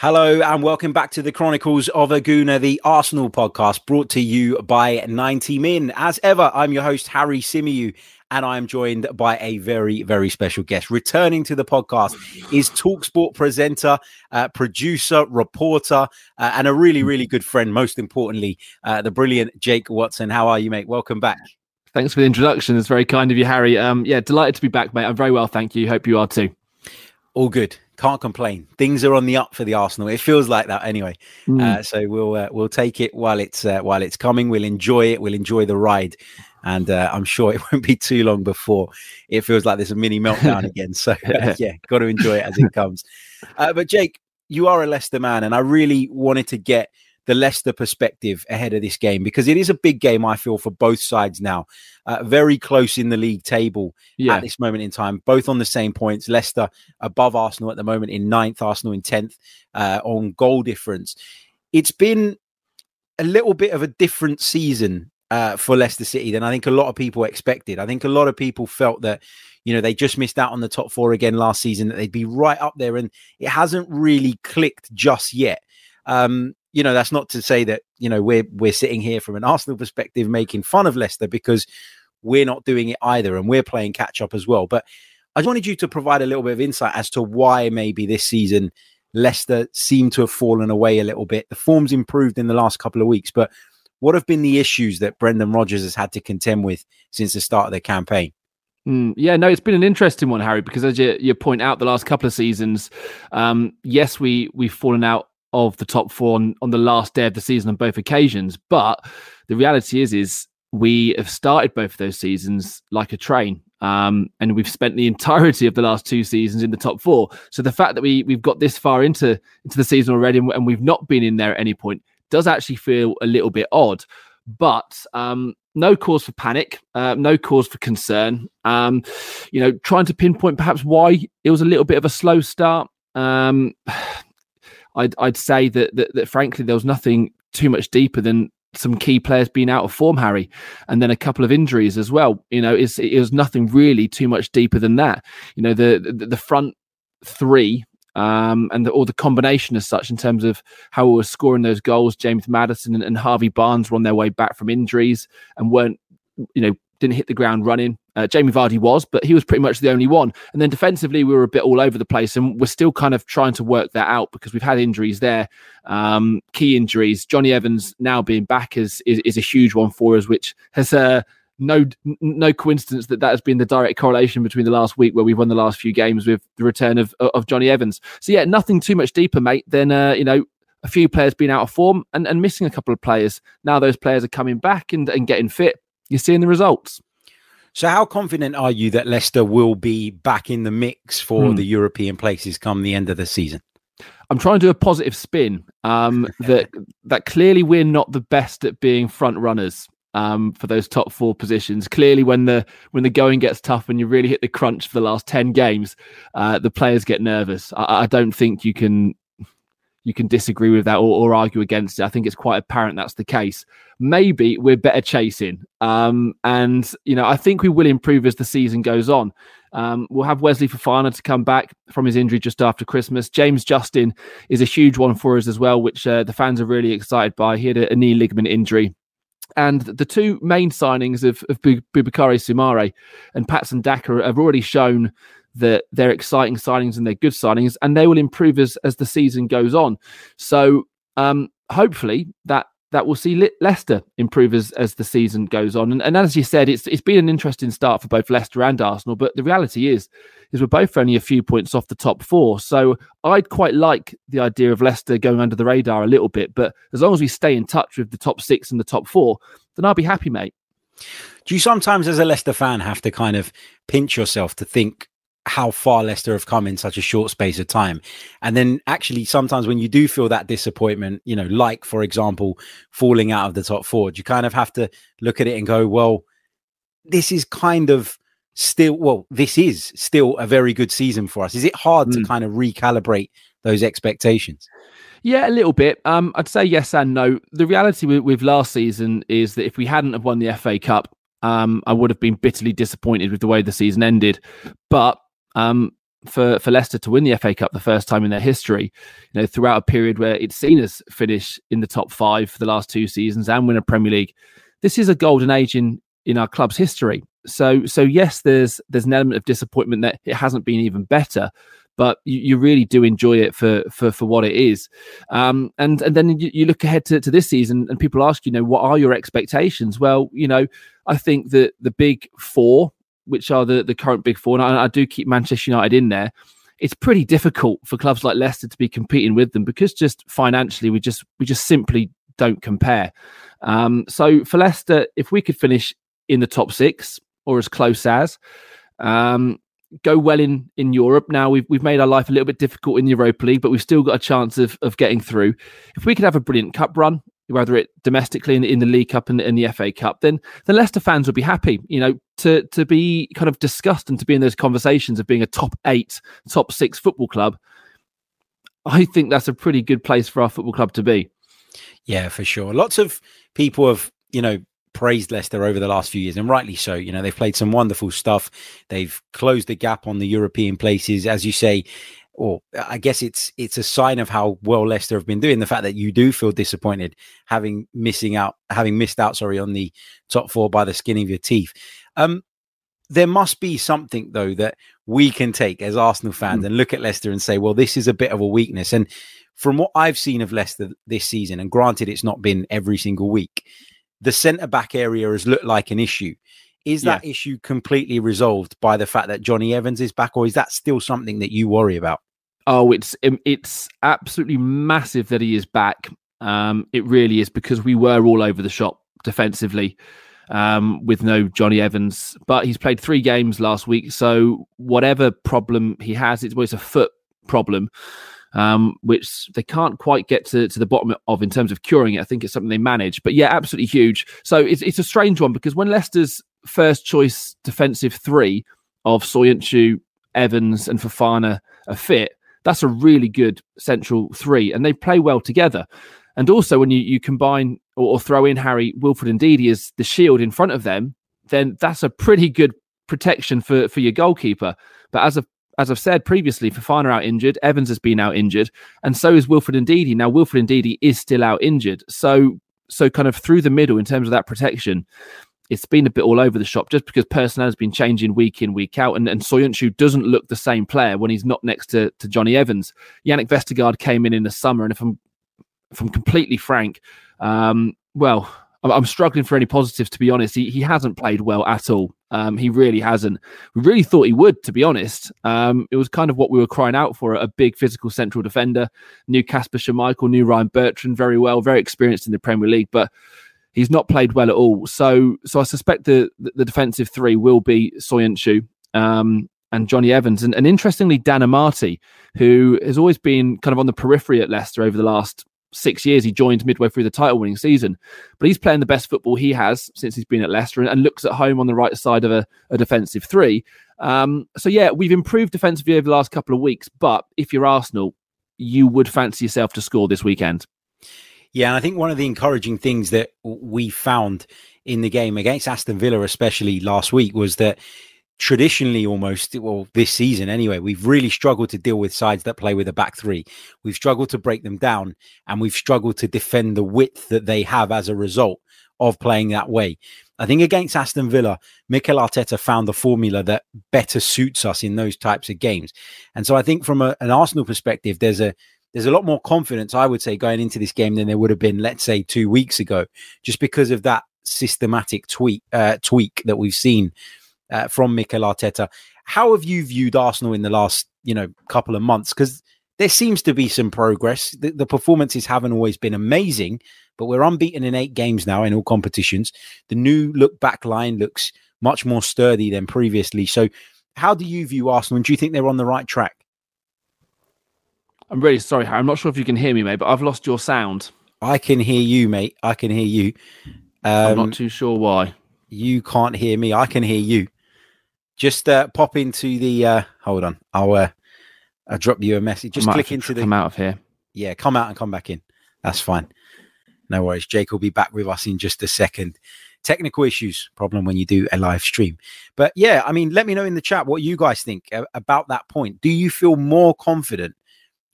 Hello and welcome back to the Chronicles of a Gooner, the Arsenal podcast brought to you by 90 Min. As ever, I'm your host, Harry Symeou, and I'm joined by a very, very special guest. Returning to the podcast is Talksport presenter, uh, producer, reporter, uh, and a really, really good friend, most importantly, uh, the brilliant Jake Watson. How are you, mate? Welcome back. Thanks for the introduction. It's very kind of you, Harry. Um, yeah, delighted to be back, mate. I'm very well, thank you. Hope you are too. All good. Can't complain. Things are on the up for the Arsenal. It feels like that anyway. Mm. Uh, so we'll uh, we'll take it while it's uh, while it's coming. We'll enjoy it. We'll enjoy the ride, and uh, I'm sure it won't be too long before it feels like there's a mini meltdown again. So uh, yeah, got to enjoy it as it comes. Uh, but Jake, you are a Leicester man, and I really wanted to get the Leicester perspective ahead of this game because it is a big game, I feel, for both sides now. Uh, very close in the league table yeah. at this moment in time, both on the same points. Leicester above Arsenal at the moment in ninth, Arsenal in 10th uh, on goal difference. It's been a little bit of a different season uh, for Leicester City than I think a lot of people expected. I think a lot of people felt that, you know, they just missed out on the top four again last season, that they'd be right up there. And it hasn't really clicked just yet. Um, you know, that's not to say that you know we're we're sitting here from an Arsenal perspective making fun of Leicester because we're not doing it either, and we're playing catch up as well. But I just wanted you to provide a little bit of insight as to why maybe this season Leicester seem to have fallen away a little bit. The form's improved in the last couple of weeks, but what have been the issues that Brendan Rodgers has had to contend with since the start of the campaign? Mm, yeah, no, it's been an interesting one, Harry, because as you, you point out, the last couple of seasons, um, yes, we we've fallen out of the top four on, on the last day of the season on both occasions. But the reality is, is we have started both of those seasons like a train. Um, and we've spent the entirety of the last two seasons in the top four. So the fact that we we've got this far into into the season already and, we've not been in there at any point does actually feel a little bit odd. But um, no cause for panic, uh, no cause for concern. Um, you know, trying to pinpoint perhaps why it was a little bit of a slow start. Um, I'd I'd say that, that that frankly there was nothing too much deeper than some key players being out of form, Harry, and then a couple of injuries as well. You know, it was nothing really too much deeper than that. You know, the the, the front three um, and the, or the combination as such in terms of how we were scoring those goals. James Maddison and, and Harvey Barnes were on their way back from injuries and weren't, you know, didn't hit the ground running. Uh, Jamie Vardy was, but he was pretty much the only one. And then defensively, we were a bit all over the place, and we're still kind of trying to work that out because we've had injuries there, um, key injuries. Jonny Evans now being back is is, is a huge one for us, which has uh, no no coincidence that that has been the direct correlation between the last week where we've won the last few games with the return of of Jonny Evans. So yeah, nothing too much deeper, mate, than uh, you know a few players being out of form and, and missing a couple of players. Now those players are coming back and, and getting fit. You're seeing the results. So, how confident are you that Leicester will be back in the mix for hmm. the European places come the end of the season? I'm trying to do a positive spin. Um, that that clearly we're not the best at being front runners um, for those top four positions. Clearly, when the when the going gets tough and you really hit the crunch for the last ten games, uh, the players get nervous. I, I, don't think you can you can disagree with that or, or, argue against it. I think it's quite apparent that's the case. Maybe we're better chasing, um, and you know I think we will improve as the season goes on. Um, we'll have Wesley Fofana to come back from his injury just after Christmas. James Justin is a huge one for us as well, which uh, the fans are really excited by. He had a, a knee ligament injury. And the two main signings of, of Boubakary Soumaré and Patson Daka have already shown that they're exciting signings and they're good signings, and they will improve as as the season goes on. So um, hopefully that that will see Le- Leicester improve as, as the season goes on. And, and as you said, it's it's been an interesting start for both Leicester and Arsenal. But the reality is, is we're both only a few points off the top four. So I'd quite like the idea of Leicester going under the radar a little bit. But as long as we stay in touch with the top six and the top four, then I'll be happy, mate. Do you sometimes, as a Leicester fan, have to kind of pinch yourself to think how far Leicester have come in such a short space of time. And then actually sometimes when you do feel that disappointment, you know, like for example, falling out of the top four, you kind of have to look at it and go, well, this is kind of still well, this is still a very good season for us. Is it hard mm. to kind of recalibrate those expectations? Yeah, a little bit. Um, I'd say yes and no. The reality with, with last season is that if we hadn't have won the FA Cup, um, I would have been bitterly disappointed with the way the season ended. But um, for for Leicester to win the FA Cup the first time in their history, you know, throughout a period where it's seen us finish in the top five for the last two seasons and win a Premier League, this is a golden age in in our club's history. So so yes, there's there's an element of disappointment that it hasn't been even better, but you, you really do enjoy it for for for what it is. Um, and and then you, you look ahead to, to this season, and people ask, you know, what are your expectations? Well, you know, I think that the big four which are the, the current big four, and I, I do keep Manchester United in there, it's pretty difficult for clubs like Leicester to be competing with them because just financially we just we just simply don't compare. Um, so for Leicester, if we could finish in the top six or as close as, um, go well in in Europe. Now we've we've made our life a little bit difficult in the Europa League, but we've still got a chance of of getting through. If we could have a brilliant cup run, whether it domestically in, in the League Cup and in the FA Cup, then the Leicester fans would be happy. You know, to to be kind of discussed and to be in those conversations of being a top eight, top six football club. I think that's a pretty good place for our football club to be. Yeah, for sure. Lots of people have, you know, praised Leicester over the last few years, and rightly so. You know, they've played some wonderful stuff. They've closed the gap on the European places, as you say or I guess it's it's a sign of how well Leicester have been doing. The fact that you do feel disappointed having missing out, having missed out, sorry, on the top four by the skin of your teeth. Um, there must be something though that we can take as Arsenal fans mm. and look at Leicester and say, well, this is a bit of a weakness. And from what I've seen of Leicester this season, and granted, it's not been every single week, the centre back area has looked like an issue. Is that yeah. issue completely resolved by the fact that Jonny Evans is back, or is that still something that you worry about? Oh, it's it's absolutely massive that he is back. Um, it really is because we were all over the shop defensively um, with no Jonny Evans, but he's played three games last week. So whatever problem he has, it's always a foot problem, um, which they can't quite get to, to the bottom of in terms of curing it. I think it's something they manage, but yeah, absolutely huge. So it's it's a strange one because when Leicester's first choice defensive three of Soyuncu, Evans, and Fofana are fit that's a really good central three, and they play well together. And also, when you, you combine or, or throw in Harry Wilfred Ndidi as the shield in front of them, then that's a pretty good protection for, for your goalkeeper. But as I've, as I've said previously, Fofana out injured, Evans has been out injured, and so is Wilfred Ndidi. Now, Wilfred Ndidi is still out injured. So, so kind of through the middle in terms of that protection, it's been a bit all over the shop just because personnel has been changing week in, week out. And, and Soyuncu doesn't look the same player when he's not next to, to Jonny Evans. Jannik Vestergaard came in in the summer. And if I'm, if I'm completely frank, um, well, I'm, struggling for any positives, to be honest. He, he hasn't played well at all. Um, he really hasn't. We really thought he would, to be honest. Um, it was kind of what we were crying out for a big physical central defender. New Kasper Schmeichel, new Ryan Bertrand, very well, very experienced in the Premier League. But He's not played well at all. So so I suspect the the defensive three will be Soyuncu um, and Jonny Evans. And, and interestingly, Dan Amartey, who has always been kind of on the periphery at Leicester over the last six years. He joined midway through the title winning season, but he's playing the best football he has since he's been at Leicester and, and looks at home on the right side of a, a defensive three. Um, so, yeah, we've improved defensively over the last couple of weeks, but if you're Arsenal, you would fancy yourself to score this weekend. Yeah, and I think one of the encouraging things that we found in the game against Aston Villa, especially last week, was that traditionally almost well this season anyway we've really struggled to deal with sides that play with a back three. We've struggled to break them down and we've struggled to defend the width that they have as a result of playing that way. I think against aston villa mikel arteta found the formula that better suits us in those types of games. And so i think from a, an arsenal perspective there's a there's a lot more confidence, I would say, going into this game than there would have been, let's say, two weeks ago, just because of that systematic tweak uh, tweak that we've seen uh, from Mikel Arteta. How have you viewed Arsenal in the last, you know, couple of months? Because there seems to be some progress. The, the, performances haven't always been amazing, but we're unbeaten in eight games now in all competitions. The new look back line looks much more sturdy than previously. So how do you view Arsenal? And do you think they're on the right track? I'm really sorry, Harry. I'm not sure if you can hear me, mate, but I've lost your sound. I can hear you, mate. I can hear you. Um, I'm not too sure why. You can't hear me. I can hear you. Just uh, pop into the. Uh, hold on. I'll. Uh, I'll drop you a message. Just click into the. Come out of here. Yeah, come out and come back in. That's fine. No worries. Jake will be back with us in just a second. Technical issues, problem when you do a live stream. But yeah, I mean, let me know in the chat what you guys think about that point. Do you feel more confident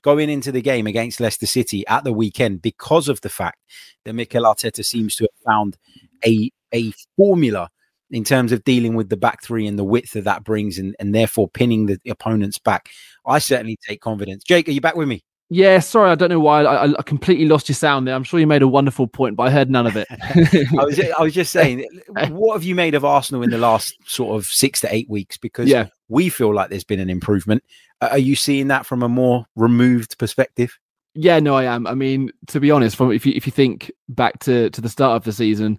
going into the game against Leicester City at the weekend because of the fact that Mikel Arteta seems to have found a a formula in terms of dealing with the back three and the width that that brings and, and therefore pinning the opponents back. I certainly take confidence. Jake, are you back with me? Yeah, sorry, I don't know why I, I, completely lost your sound there. I'm sure you made a wonderful point, but I heard none of it. I was I was just saying, what have you made of Arsenal in the last sort of six to eight weeks? Because yeah. We feel like there's been an improvement. Are you seeing that from a more removed perspective? Yeah, no, I am. I mean, to be honest, from if you if you think back to to the start of the season,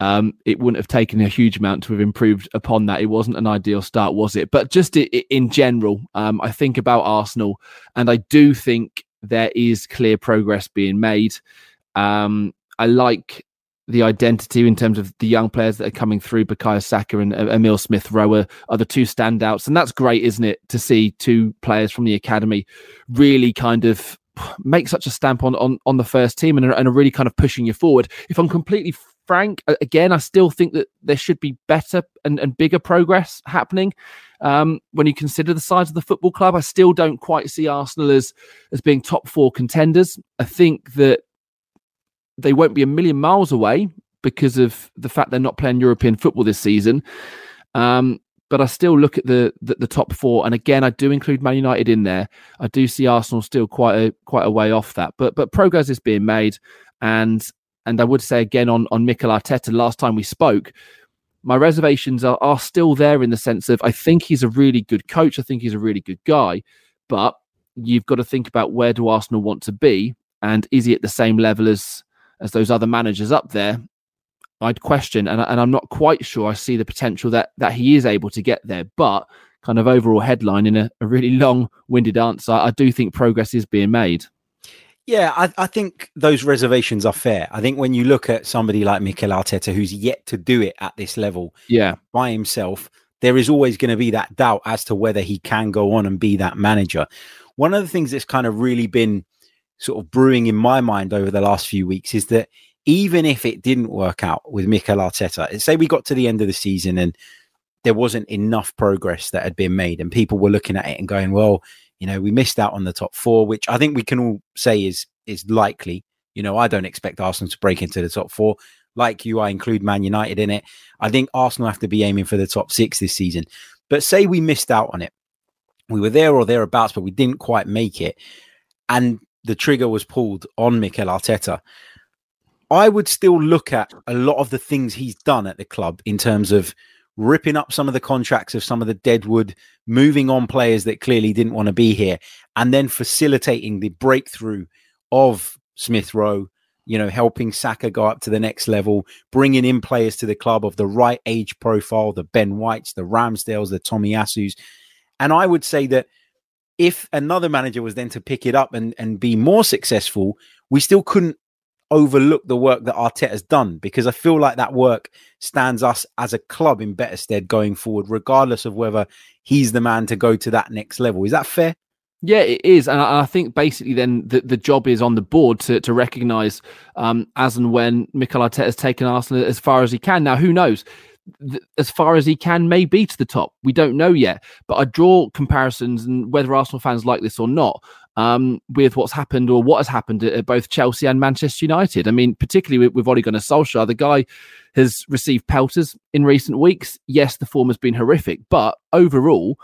um, it wouldn't have taken a huge amount to have improved upon that. It wasn't an ideal start, was it? But just in general, um, I think about Arsenal, and I do think there is clear progress being made. Um, I like the identity in terms of the young players that are coming through. Bukayo Saka and uh, Emil Smith Rowe are the two standouts, and that's great, isn't it, to see two players from the academy really kind of make such a stamp on on, on the first team and, and are really kind of pushing you forward. If I'm completely frank, again, I still think that there should be better and, and bigger progress happening. Um, when you consider the size of the football club, I still don't quite see Arsenal as as being top four contenders. I think that they won't be a million miles away because of the fact they're not playing European football this season. Um, but I still look at the, the, the top four, and again, I do include Man United in there. I do see Arsenal still quite a quite a way off that, but but progress is being made, and and I would say again on on Mikel Arteta. Last time we spoke, my reservations are are still there in the sense of I think he's a really good coach. I think he's a really good guy, but you've got to think about where do Arsenal want to be, and is he at the same level as as those other managers up there? I'd question, and, and I'm not quite sure I see the potential that that he is able to get there. But kind of overall headline in a, a really long-winded answer, I do think progress is being made. Yeah, I, I, think those reservations are fair. I think when you look at somebody like Mikel Arteta, who's yet to do it at this level, yeah, by himself, there is always going to be that doubt as to whether he can go on and be that manager. One of the things that's kind of really been sort of brewing in my mind over the last few weeks is that even if it didn't work out with Mikel Arteta, say we got to the end of the season and there wasn't enough progress that had been made, and people were looking at it and going, "Well, you know, we missed out on the top four, which I think we can all say is is likely. You know, I don't expect Arsenal to break into the top four. Like you, I include Man United in it. I think Arsenal have to be aiming for the top six this season. But say we missed out on it, we were there or thereabouts, but we didn't quite make it, and the trigger was pulled on Mikel Arteta. I would still look at a lot of the things he's done at the club in terms of ripping up some of the contracts of some of the deadwood, moving on players that clearly didn't want to be here, and then facilitating the breakthrough of Smith Rowe. You know, helping Saka go up to the next level, bringing in players to the club of the right age profile, the Ben Whites, the Ramsdales, the Tomiyasus. And I would say that if another manager was then to pick it up and, and be more successful, we still couldn't overlook the work that Arteta's done because I feel like that work stands us as a club in better stead going forward, regardless of whether he's the man to go to that next level. Is that fair? Yeah, it is, and I, think basically then the, the job is on the board to to recognise um, as and when Mikel Arteta has taken Arsenal as far as he can. Now, who knows? As far as he can, may be to the top. We don't know yet, but I draw comparisons, and whether Arsenal fans like this or not, um, with what's happened or what has happened at both Chelsea and Manchester United. I mean, particularly with, with Ole Gunnar Solskjaer, the guy has received pelters in recent weeks. Yes, the form has been horrific, but overall,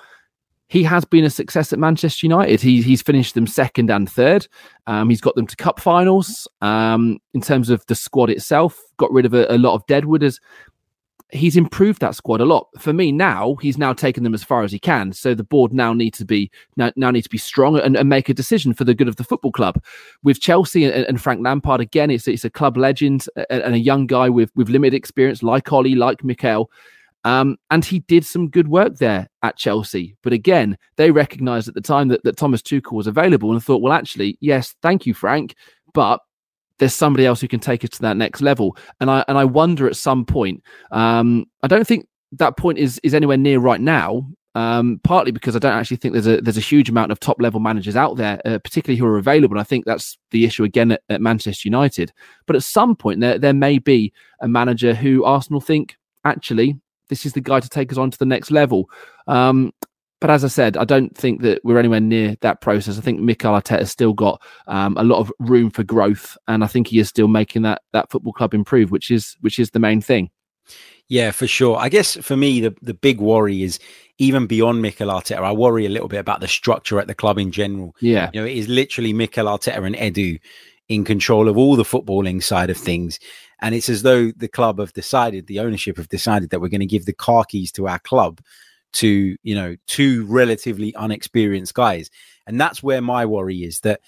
he has been a success at Manchester United. He, he's finished them second and third. Um, he's got them to cup finals. Um, in terms of the squad itself, got rid of a, a lot of deadwood as he's improved that squad a lot. For me now, he's now taken them as far as he can. So the board now need to be now, now need to be strong and, and make a decision for the good of the football club. With Chelsea and, and Frank Lampard again, it's it's a club legend and a young guy with with limited experience like Ollie, like Mikel. Um, and he did some good work there at Chelsea. But again, they recognised at the time that, that Thomas Tuchel was available and thought, well, actually, yes, thank you, Frank, but there's somebody else who can take us to that next level. And I and I wonder at some point, um, I don't think that point is is anywhere near right now. Um, partly because I don't actually think there's a there's a huge amount of top level managers out there, uh, particularly who are available. And I think that's the issue again at, at, Manchester United. But at some point, there there may be a manager who Arsenal think actually this is the guy to take us on to the next level. Um, but as I said, I don't think that we're anywhere near that process. I think Mikel Arteta still got um, a lot of room for growth, and I think he is still making that that football club improve, which is which is the main thing. Yeah, for sure. I guess for me, the, the big worry is even beyond Mikel Arteta. I worry a little bit about the structure at the club in general. Yeah, you know, it is literally Mikel Arteta and Edu in control of all the footballing side of things. And it's as though the club have decided, the ownership have decided that we're going to give the car keys to our club to you know two relatively unexperienced guys. And that's where my worry is that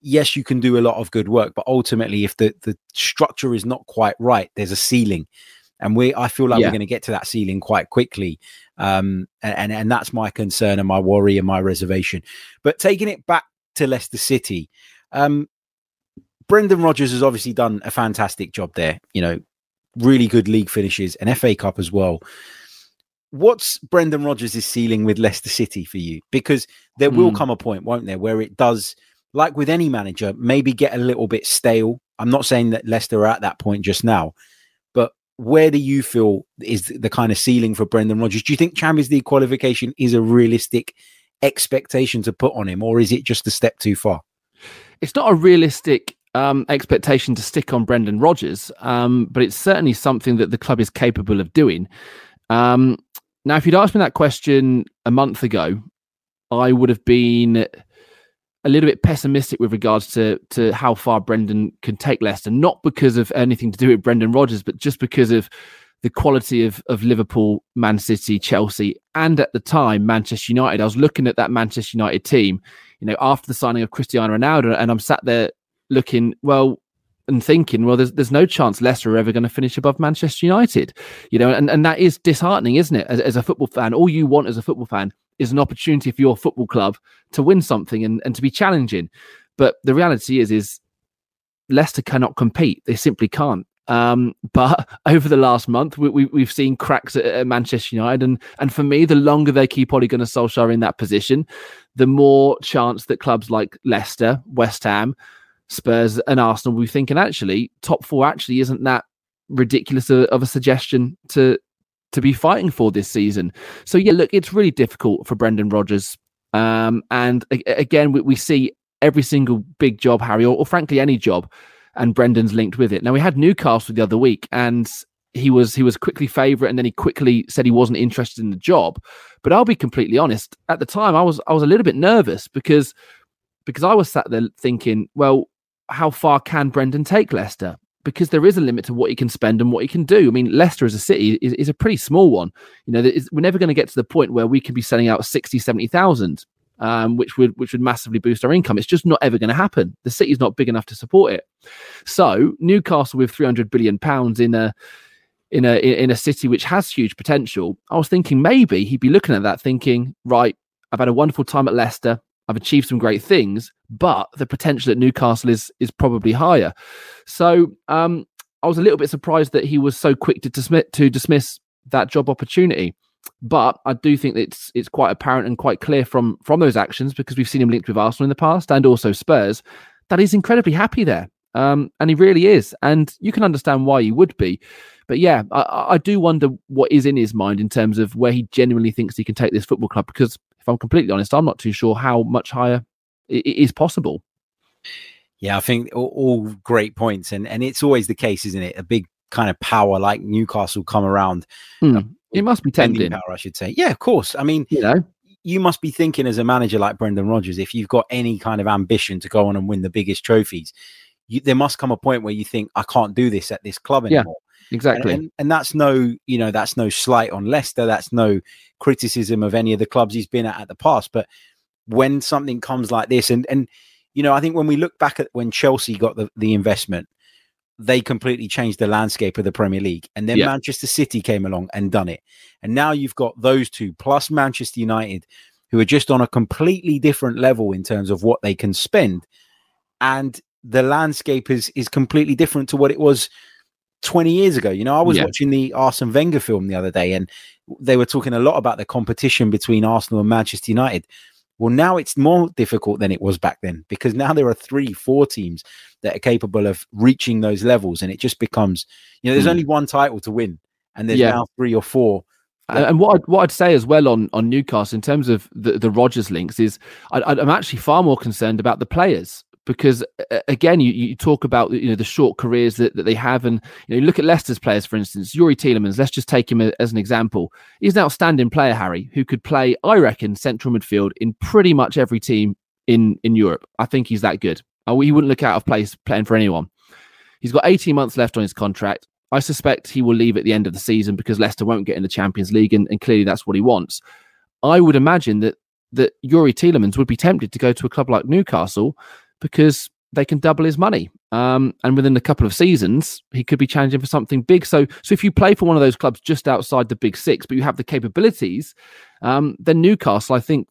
yes you can do a lot of good work but ultimately if the the structure is not quite right there's a ceiling. And we i feel like yeah. we're going to get to that ceiling quite quickly. Um and and that's my concern and my worry and my reservation. But taking it back to leicester city um brendan rodgers has obviously done a fantastic job there. You know really good league finishes and fa cup as well what's Brendan Rodgers' ceiling with Leicester City for you? Because there will hmm. come a point, won't there, where it does, like with any manager, maybe get a little bit stale. I'm not saying that Leicester are at that point just now, but where do you feel is the kind of ceiling for Brendan Rodgers? Do you think Champions League qualification is a realistic expectation to put on him, or is it just a step too far? It's not a realistic um, expectation to stick on Brendan Rodgers, um, but it's certainly something that the club is capable of doing. Um, now, if you'd asked me that question a month ago, I would have been a little bit pessimistic with regards to to how far Brendan can take Leicester, not because of anything to do with Brendan Rodgers, but just because of the quality of of Liverpool, Man City, Chelsea, and at the time Manchester United. I was looking at that Manchester United team, you know, after the signing of Cristiano Ronaldo, and I'm sat there looking, well, and thinking, well, there's there's no chance Leicester are ever going to finish above Manchester United, you know, and, and that is disheartening, isn't it? As, as, a football fan, all you want as a football fan is an opportunity for your football club to win something and, and to be challenging. But the reality is, is Leicester cannot compete; they simply can't. Um, but over the last month, we, we, have seen cracks at, at, Manchester United, and and for me, the longer they keep Ole Gunnar Solskjaer in that position, the more chance that clubs like Leicester, West Ham Spurs and Arsenal will be thinking actually top four actually isn't that ridiculous of a suggestion to to be fighting for this season. So yeah, look, it's really difficult for Brendan Rodgers. Um, and again, we, we, see every single big job, Harry, or, or, frankly any job, and Brendan's linked with it. Now we had Newcastle the other week, and he was he was quickly favourite, and then he quickly said he wasn't interested in the job. But I'll be completely honest, at the time I was I was a little bit nervous because because I was sat there thinking, well, how far can Brendan take Leicester? Because there is a limit to what he can spend and what he can do. I mean, Leicester as a city is, is a pretty small one. You know, we're never going to get to the point where we can be selling out 60, 70,000, um, which would which would massively boost our income. It's just not ever going to happen. The city's not big enough to support it. So Newcastle with 300 billion pounds in a in a in a city which has huge potential, I was thinking maybe he'd be looking at that, thinking, right, I've had a wonderful time at Leicester. I've achieved some great things, but the potential at Newcastle is is probably higher. So um, I was a little bit surprised that he was so quick to dismiss to dismiss that job opportunity. But I do think that it's it's quite apparent and quite clear from from those actions because we've seen him linked with Arsenal in the past and also Spurs that he's incredibly happy there. Um, and he really is. And you can understand why he would be. But yeah, I, I, do wonder what is in his mind in terms of where he genuinely thinks he can take this football club because if I'm completely honest, I'm not too sure how much higher it is possible. Yeah, I think all, all, great points, and and it's always the case, isn't it? A big kind of power like Newcastle come around. Mm. Um, it must be tempting. Power, I should say. Yeah, of course. I mean, you know, you must be thinking as a manager like Brendan Rodgers, if you've got any kind of ambition to go on and win the biggest trophies, you, there must come a point where you think, I can't do this at this club anymore. Exactly. And, and, and, that's no, you know, that's no slight on Leicester. That's no criticism of any of the clubs he's been at at the past. But when something comes like this, and and you know, I think when we look back at when Chelsea got the, the investment, they completely changed the landscape of the Premier League. And then Yeah. Manchester City came along and done it. And now you've got those two plus Manchester United, who are just on a completely different level in terms of what they can spend. And the landscape is is completely different to what it was 20 years ago. You know, I was Yeah. watching the Arsene Wenger film the other day, and they were talking a lot about the competition between Arsenal and Manchester United. Well, now it's more difficult than it was back then because now there are three, four teams that are capable of reaching those levels, and it just becomes, you know, there's Mm. only one title to win, and there's Yeah. now three or four. And and what I'd, what I'd say as well on on Newcastle in terms of the the Rodgers links is I, I- I'm actually far more concerned about the players because again you, you talk about you know the short careers that, that they have and you know look at Leicester's players for instance Youri Tielemans let's just take him as an example. He's an outstanding player Harry who could play I reckon central midfield in pretty much every team in in Europe. I think he's that good. He wouldn't look out of place playing for anyone. He's got 18 months left on his contract. I suspect he will leave at the end of the season because Leicester won't get in the Champions League, and, and clearly that's what he wants. I would imagine that that Youri Tielemans would be tempted to go to a club like Newcastle because they can double his money, um, and within a couple of seasons he could be challenging for something big. So, so if you play for one of those clubs just outside the Big Six, but you have the capabilities, um, then Newcastle, I think,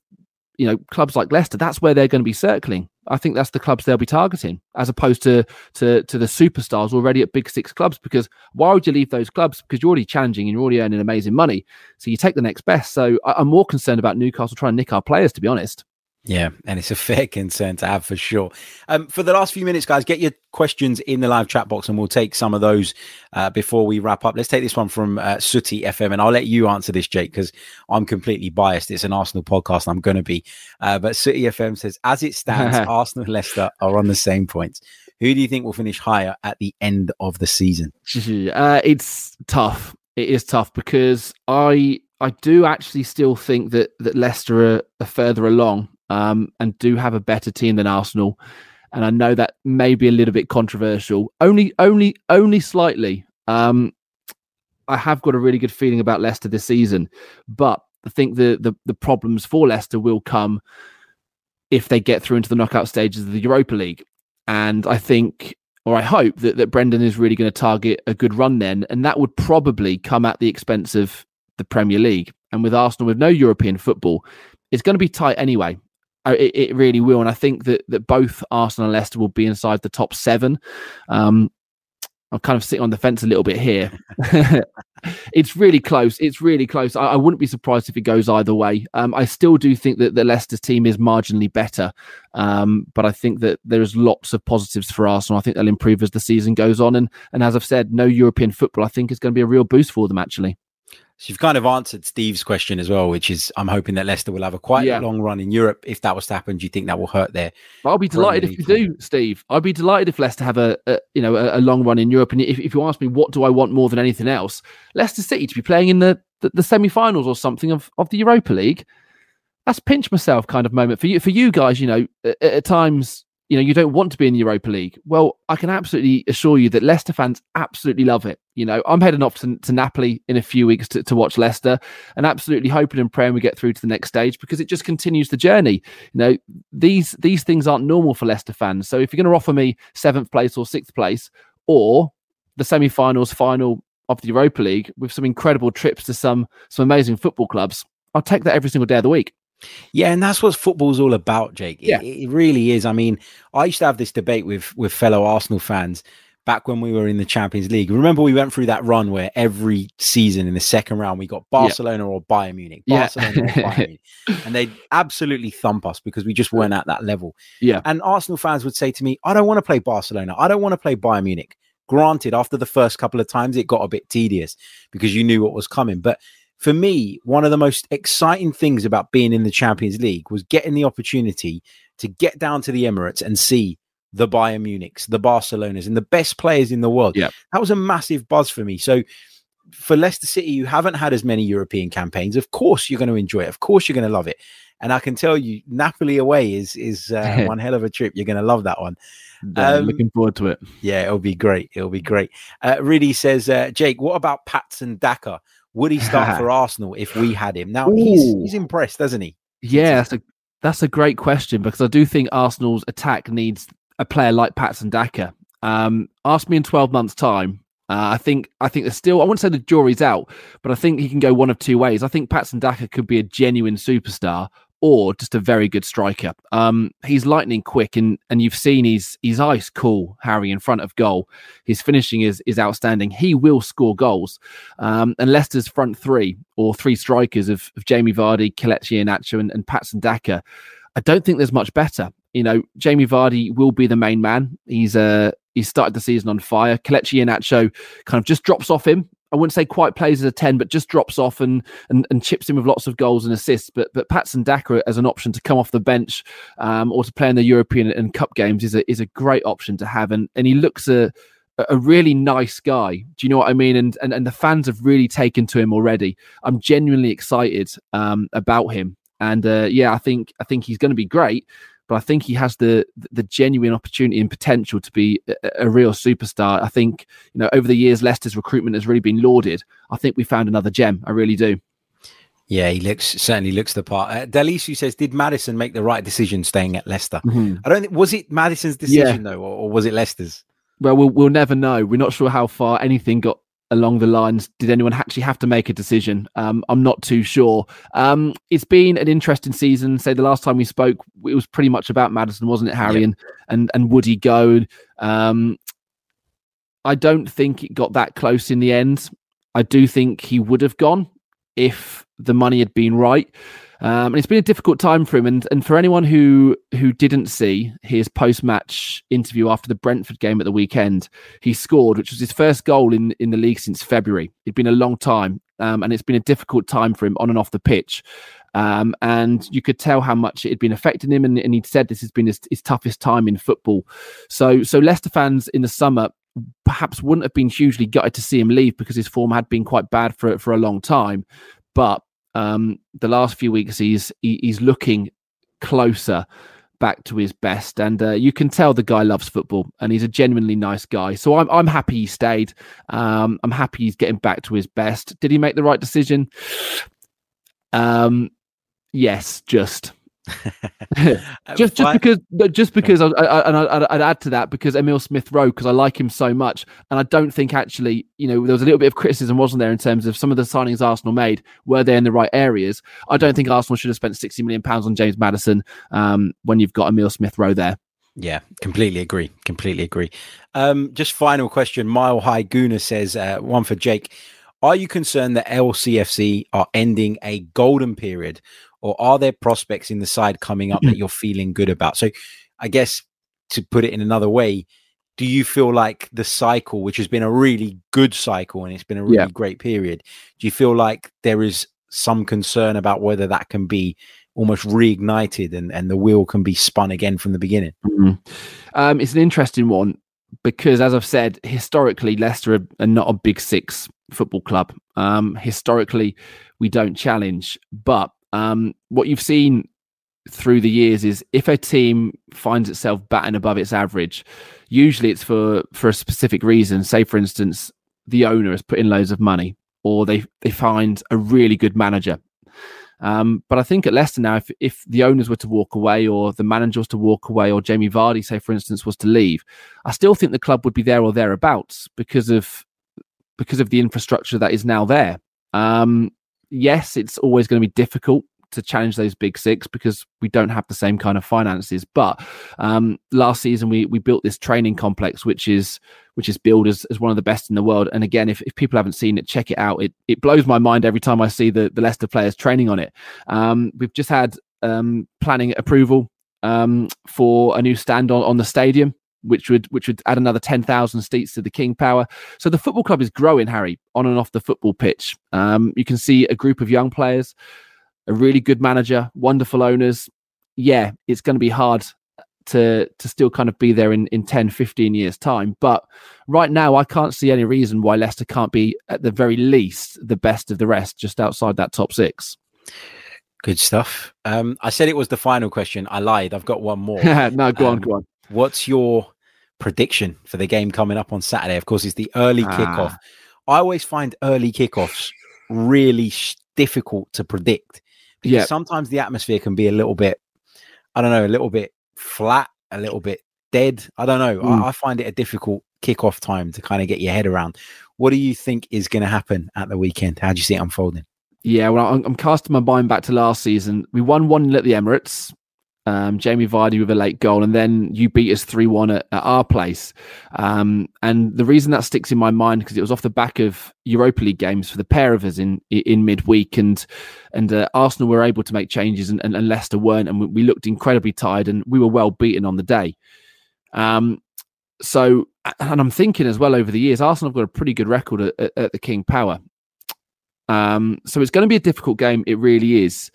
you know, clubs like Leicester, that's where they're going to be circling. I think that's the clubs they'll be targeting, as opposed to to to the superstars already at big six clubs. Because why would you leave those clubs? Because you're already challenging and you're already earning amazing money. So you take the next best. So I, I'm more concerned about Newcastle trying to nick our players, to be honest. Yeah, and it's a fair concern to have for sure. Um, for the last few minutes, guys, get your questions in the live chat box, and we'll take some of those uh, before we wrap up. Let's take this one from uh, Sooty FM, and I'll let you answer this, Jake, because I'm completely biased. It's an Arsenal podcast, and I'm going to be. Uh, but Sooty FM says, as it stands, Arsenal and Leicester are on the same points. Who do you think will finish higher at the end of the season? Uh, it's tough. It is tough because I I do actually still think that that Leicester are, are further along um, and do have a better team than Arsenal. And I know that may be a little bit controversial, only only only slightly. Um, I have got a really good feeling about Leicester this season, but I think the the, the problems for Leicester will come if they get through into the knockout stages of the Europa League. And I think or I hope that, that Brendan is really going to target a good run then, and that would probably come at the expense of the Premier League. And with Arsenal with no European football, it's going to be tight anyway. It, it really will, and I think that that both Arsenal and Leicester will be inside the top seven. Um, I'm kind of sitting on the fence a little bit here. it's really close. It's really close. I, I wouldn't be surprised if it goes either way. Um, I still do think that the Leicester's team is marginally better, um, but I think that there's lots of positives for Arsenal. I think they'll improve as the season goes on, and and as I've said, no European football. I think is going to be a real boost for them. Actually, So you've kind of answered Steve's question as well, which is I'm hoping that Leicester will have a quite Yeah. long run in Europe. If that was to happen, do you think that will hurt their I'll be delighted if you do, Steve. I'd be delighted if Leicester have a, a you know a, a long run in Europe. And if, if you ask me, what do I want more than anything else? Leicester City to be playing in the the, the semi-finals or something of, of the Europa League. That's pinch myself kind of moment for you. For you guys, you know, at, at times, you know, you don't want to be in the Europa League. Well, I can absolutely assure you that Leicester fans absolutely love it. You know, I'm heading off to, to Napoli in a few weeks to, to watch Leicester, and absolutely hoping and praying we get through to the next stage because it just continues the journey. You know, these these things aren't normal for Leicester fans. So if you're going to offer me seventh place or sixth place, or the semi-finals, final of the Europa League with some incredible trips to some some amazing football clubs, I'll take that every single day of the week. Yeah, and that's what football's all about, Jake. It- Yeah. It, really is. I mean, I used to have this debate with with fellow Arsenal fans back when we were in the Champions League. Remember, we went through that run where every season in the second round we got Barcelona or Bayern Munich, Yeah. Or Bayern Munich, and they'd absolutely thump us because we just weren't at that level. Yeah. And Arsenal fans would say to me, "I don't want to play Barcelona. I don't want to play Bayern Munich." Granted, after the first couple of times, it got a bit tedious because you knew what was coming, but for me, one of the most exciting things about being in the Champions League was getting the opportunity to get down to the Emirates and see the Bayern Munichs, the Barcelonas, and the best players in the world. Yeah. That was a massive buzz for me. So for Leicester City, you haven't had as many European campaigns. Of course, you're going to enjoy it. Of course, you're going to love it. And I can tell you, Napoli away is is uh, one hell of a trip. You're going to love that one. Yeah, Um, looking forward to it. Yeah, it'll be great. It'll be great. Uh, says, uh, Jake, what about Patson Daka? Would he start for Arsenal if we had him? Now he's he's impressed, doesn't he? Yeah, that's a that's a great question because I do think Arsenal's attack needs a player like Patson Daka. Um, ask me in 12 months' time. Uh, I think I think there's still I wouldn't say the jury's out, but I think he can go one of two ways. I think Patson Daka could be a genuine superstar or just a very good striker. Um, he's lightning quick, and and you've seen he's he's ice cool, Harry, in front of goal. His finishing is is outstanding. He will score goals. Um, and Leicester's front three or three strikers of, of Jamie Vardy, Kelechi Iheanacho, and, and Patson Daka. I don't think there's much better. You know, Jamie Vardy will be the main man. He's uh he started the season on fire. Kelechi Iheanacho kind of just drops off him. I wouldn't say quite plays as a 10, but just drops off and, and and chips in with lots of goals and assists. But but Patson Daka as an option to come off the bench um, or to play in the European and Cup games is a is a great option to have. And and he looks a a really nice guy. Do you know what I mean? And and, and the fans have really taken to him already. I'm genuinely excited um, about him. And uh, yeah, I think I think he's going to be great but I think he has the the genuine opportunity and potential to be a, a, real superstar. I think you know over the years Leicester's recruitment has really been lauded. I think we found another gem. I really do. Yeah, he looks certainly looks the part. Uh, Delisu says, "Did Maddison make the right decision staying at Leicester?" Mm-hmm. I don't think was it Maddison's decision yeah. though, or, or was it Leicester's? Well, well, we'll never know. We're not sure how far anything got along the lines did anyone actually have to make a decision? Um, i'm not too sure. Um, it's been an interesting season. Say the last time we spoke it was pretty much about maddison wasn't it harry? And, and and would he go? Um, i don't think it got that close in the end. I do think he would have gone if the money had been right um, and it's been a difficult time for him. And and for anyone who who didn't see his post match interview after the Brentford game at the weekend, he scored, which was his first goal in in the league since February. It'd been a long time, um, and it's been a difficult time for him on and off the pitch. Um, and you could tell how much it had been affecting him. And, and he'd said this has been his, his toughest time in football. So so Leicester fans in the summer perhaps wouldn't have been hugely gutted to see him leave because his form had been quite bad for for a long time. But um, the last few weeks he's he, he's looking closer back to his best, and uh, you can tell the guy loves football, and he's a genuinely nice guy. So I'm I'm happy he stayed. Um, I'm happy he's getting back to his best. Did he make the right decision? Um, yes, just just just because just because I, I, and I, would add to that because Emil Smith Rowe because I like him so much and I don't think actually you know there was a little bit of criticism wasn't there in terms of some of the signings Arsenal made were they in the right areas I don't think Arsenal should have spent 60 million pounds on James Maddison um, when you've got Emil Smith Rowe there yeah, completely agree. Completely agree. Um, just final question. Mile High Guna says, uh, one for Jake. Are you concerned that LCFC are ending a golden period or are there prospects in the side coming up that mm-hmm. you're feeling good about? So, I guess to put it in another way, do you feel like the cycle, which has been a really good cycle and it's been a really yeah. great period, do you feel like there is some concern about whether that can be almost reignited and, and the wheel can be spun again from the beginning? Mm-hmm. Um, it's an interesting one because, as I've said, historically, Leicester are, are not a big six football club. Um, historically, we don't challenge, but um, what you've seen through the years is if a team finds itself batting above its average, usually it's for for a specific reason. Say, for instance, the owner has put in loads of money, or they they find a really good manager. Um, but I think at Leicester now, if if the owners were to walk away, or the manager was to walk away, or Jamie Vardy, say for instance, was to leave, I still think the club would be there or thereabouts because of because of the infrastructure that is now there. Um, yes, it's always going to be difficult to challenge those big six because we don't have the same kind of finances. But um, last season we we built this training complex, which is which is billed as, as one of the best in the world. And again, if, if people haven't seen it, check it out. It it blows my mind every time I see the the Leicester players training on it. Um, we've just had um, planning approval um, for a new stand on, on the stadium which would which would add another 10,000 seats to the King Power. So the football club is growing, Harry, on and off the football pitch. Um, you can see a group of young players, a really good manager, wonderful owners. Yeah, it's going to be hard to to still kind of be there in in 10 15 years time but right now i can't see any reason why leicester can't be at the very least the best of the rest just outside that top 6 good stuff um i said it was the final question i lied i've got one more no go um, on go on what's your prediction for the game coming up on Saturday. Of course, it's the early ah. kickoff. I always find early kickoffs really sh- difficult to predict yeah. sometimes the atmosphere can be a little bit, I don't know, a little bit flat, a little bit dead. I don't know. Mm. I, I, find it a difficult kickoff time to kind of get your head around. What do you think is going to happen at the weekend? How do you see it unfolding? Yeah, well, I'm, I'm casting my mind back to last season. We won one at the Emirates. Um, Jamie Vardy with a late goal, and then you beat us 3 1 at, at, our place. Um, and the reason that sticks in my mind because it was off the back of Europa League games for the pair of us in in midweek, and and uh, Arsenal were able to make changes, and, and, and Leicester weren't, and we, we, looked incredibly tired, and we were well beaten on the day. Um, so, and I'm thinking as well over the years, Arsenal have got a pretty good record at, at, at the King Power. Um, so it's going to be a difficult game. It really is.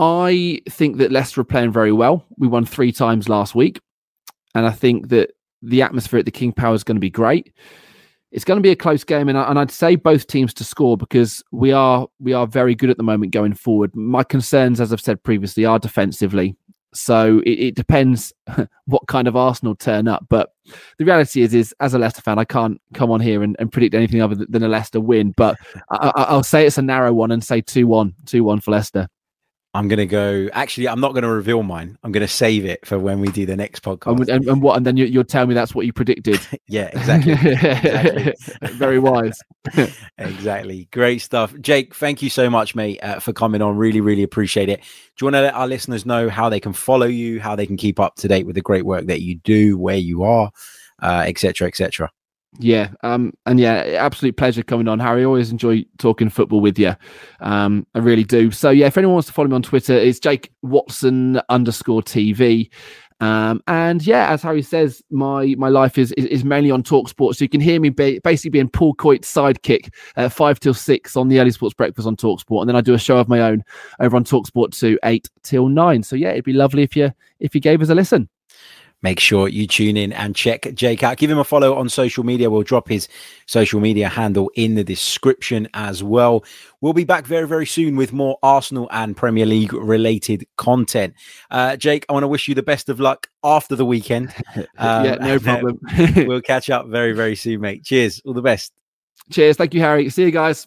I think that Leicester are playing very well. We won three times last week. And I think that the atmosphere at the King Power is going to be great. It's going to be a close game, and, I, and I'd say both teams to score because we are we are very good at the moment going forward. My concerns, as I've said previously, are defensively. So it, it, depends what kind of Arsenal turn up. But the reality is, is as a Leicester fan, I can't come on here and, and predict anything other than a Leicester win. But I, will say it's a narrow one and say 2 1, 2 1 for Leicester. I'm going to go. Actually, I'm not going to reveal mine. I'm going to save it for when we do the next podcast. And, and, what? And then you, will tell me that's what you predicted. yeah, exactly. exactly. Very wise. exactly. Great stuff, Jake. Thank you so much, mate, uh, for coming on. Really, really appreciate it. Do you want to let our listeners know how they can follow you, how they can keep up to date with the great work that you do, where you are, etc., uh, etc. Et yeah, um, and yeah, absolute pleasure coming on, Harry. Always enjoy talking football with you. Um, I really do. So yeah, if anyone wants to follow me on Twitter, it's Jake Watson underscore TV. Um, and yeah, as Harry says, my my life is is, mainly on Talk Sports. So you can hear me ba- basically being Paul Coyte's sidekick at five till six on the early sports breakfast on Talk Sport, and then I do a show of my own over on Talk Sport 2 eight till nine. So yeah, it'd be lovely if you if you gave us a listen make sure you tune in and check Jake out. Give him a follow on social media. We'll drop his social media handle in the description as well. We'll be back very, very soon with more Arsenal and Premier League related content. Uh, Jake, I want to wish you the best of luck after the weekend. Um, yeah, no uh, problem. we'll catch up very, very soon, mate. Cheers. All the best. Cheers. Thank you, Harry. See you guys.